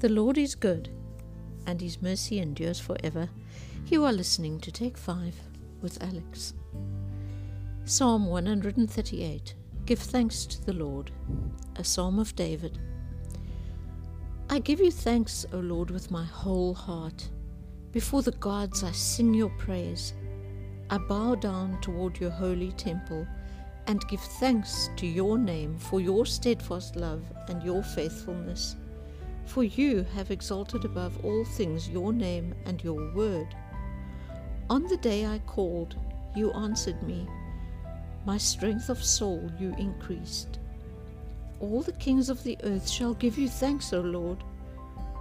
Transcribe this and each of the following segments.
The Lord is good, and his mercy endures forever. You are listening to Take 5 with Alex. Psalm 138 Give thanks to the Lord, a psalm of David. I give you thanks, O Lord, with my whole heart. Before the gods I sing your praise. I bow down toward your holy temple and give thanks to your name for your steadfast love and your faithfulness. For you have exalted above all things your name and your word. On the day I called, you answered me. My strength of soul you increased. All the kings of the earth shall give you thanks, O Lord,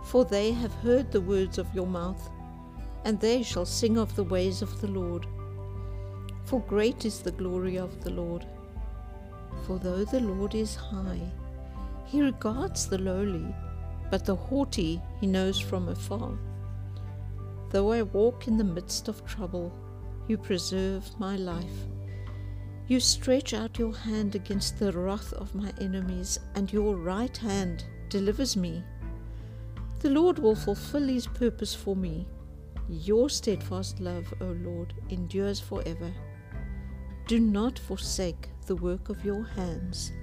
for they have heard the words of your mouth, and they shall sing of the ways of the Lord. For great is the glory of the Lord. For though the Lord is high, he regards the lowly but the haughty he knows from afar. Though I walk in the midst of trouble, you preserve my life. You stretch out your hand against the wrath of my enemies, and your right hand delivers me. The Lord will fulfill his purpose for me. Your steadfast love, O Lord, endures forever. Do not forsake the work of your hands.